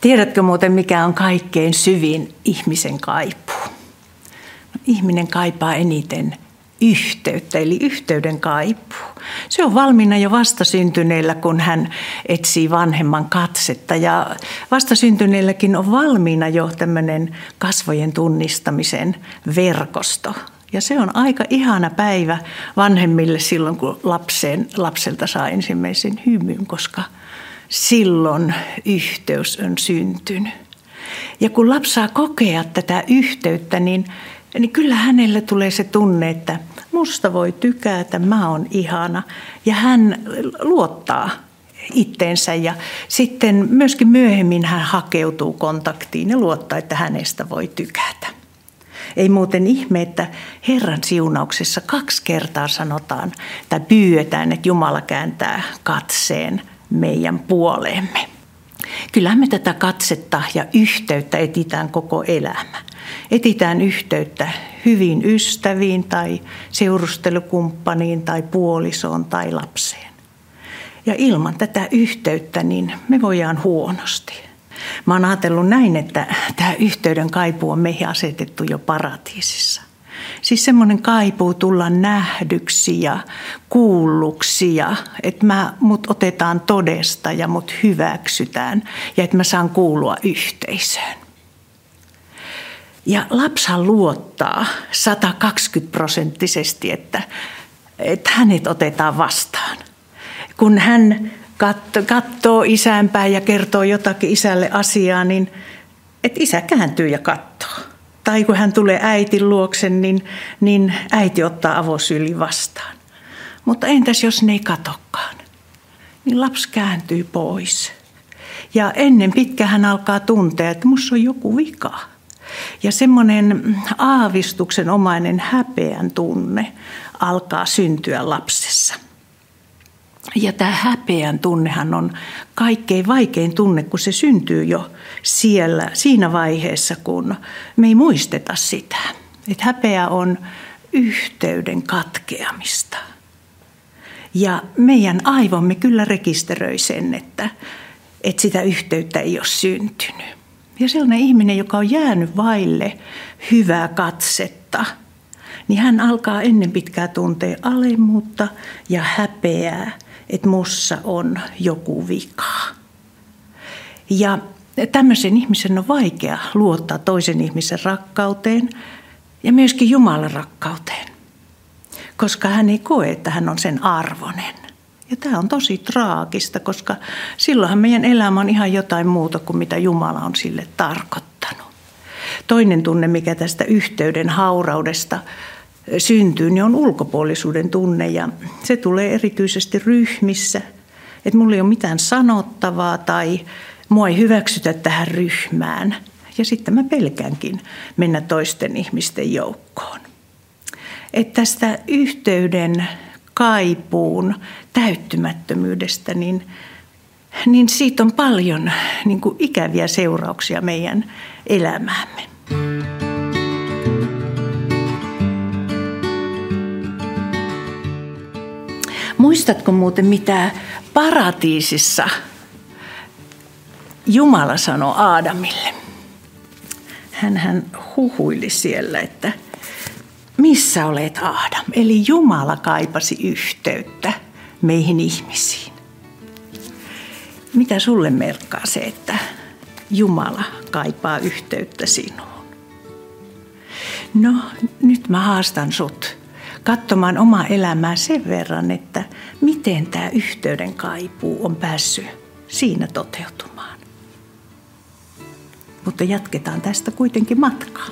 Tiedätkö muuten, mikä on kaikkein syvin ihmisen kaipuu? No, ihminen kaipaa eniten yhteyttä, eli yhteyden kaipuu. Se on valmiina jo vastasyntyneellä, kun hän etsii vanhemman katsetta. Ja vastasyntyneelläkin on valmiina jo tämmöinen kasvojen tunnistamisen verkosto. Ja se on aika ihana päivä vanhemmille silloin, kun lapseen, lapselta saa ensimmäisen hymyn, koska silloin yhteys on syntynyt. Ja kun lapsi saa kokea tätä yhteyttä, niin, niin kyllä hänelle tulee se tunne, että musta voi tykätä, mä oon ihana. Ja hän luottaa itteensä ja sitten myöskin myöhemmin hän hakeutuu kontaktiin ja luottaa, että hänestä voi tykätä. Ei muuten ihme, että Herran siunauksessa kaksi kertaa sanotaan tai pyydetään, että Jumala kääntää katseen meidän puoleemme. Kyllähän me tätä katsetta ja yhteyttä etitään koko elämä. Etitään yhteyttä hyvin ystäviin tai seurustelukumppaniin tai puolisoon tai lapseen. Ja ilman tätä yhteyttä niin me voidaan huonosti. Mä oon ajatellut näin, että tämä yhteyden kaipuu on meihin asetettu jo paratiisissa. Siis semmoinen kaipuu tulla nähdyksi ja kuulluksi ja että mä, mut otetaan todesta ja mut hyväksytään ja että mä saan kuulua yhteisöön. Ja lapsa luottaa 120 prosenttisesti, että, että hänet otetaan vastaan. Kun hän katsoo isänpäin ja kertoo jotakin isälle asiaa, niin että isä kääntyy ja katsoo. Tai kun hän tulee äitin luoksen, niin, niin äiti ottaa avosyli vastaan. Mutta entäs jos ne ei katokaan? Niin lapsi kääntyy pois. Ja ennen pitkään hän alkaa tuntea, että minussa on joku vika. Ja semmoinen aavistuksen omainen häpeän tunne alkaa syntyä lapsessa. Ja tämä häpeän tunnehan on kaikkein vaikein tunne, kun se syntyy jo siellä, siinä vaiheessa, kun me ei muisteta sitä. Että häpeä on yhteyden katkeamista. Ja meidän aivomme kyllä rekisteröi sen, että, että sitä yhteyttä ei ole syntynyt. Ja sellainen ihminen, joka on jäänyt vaille hyvää katsetta, niin hän alkaa ennen pitkää tuntea alemmuutta ja häpeää että mussa on joku vika. Ja tämmöisen ihmisen on vaikea luottaa toisen ihmisen rakkauteen ja myöskin Jumalan rakkauteen, koska hän ei koe, että hän on sen arvonen. Ja tämä on tosi traagista, koska silloinhan meidän elämä on ihan jotain muuta kuin mitä Jumala on sille tarkoittanut. Toinen tunne, mikä tästä yhteyden hauraudesta syntyy, niin on ulkopuolisuuden tunne ja se tulee erityisesti ryhmissä. Että mulla ei ole mitään sanottavaa tai mua ei hyväksytä tähän ryhmään. Ja sitten mä pelkäänkin mennä toisten ihmisten joukkoon. Että tästä yhteyden kaipuun täyttymättömyydestä, niin, niin siitä on paljon niin kuin ikäviä seurauksia meidän elämäämme. Muistatko muuten mitä paratiisissa Jumala sanoi Aadamille? Hän, hän huhuili siellä, että missä olet Aadam? Eli Jumala kaipasi yhteyttä meihin ihmisiin. Mitä sulle merkkaa se, että Jumala kaipaa yhteyttä sinuun? No, nyt mä haastan sut katsomaan omaa elämää sen verran, että miten tämä yhteyden kaipuu on päässyt siinä toteutumaan. Mutta jatketaan tästä kuitenkin matkaa.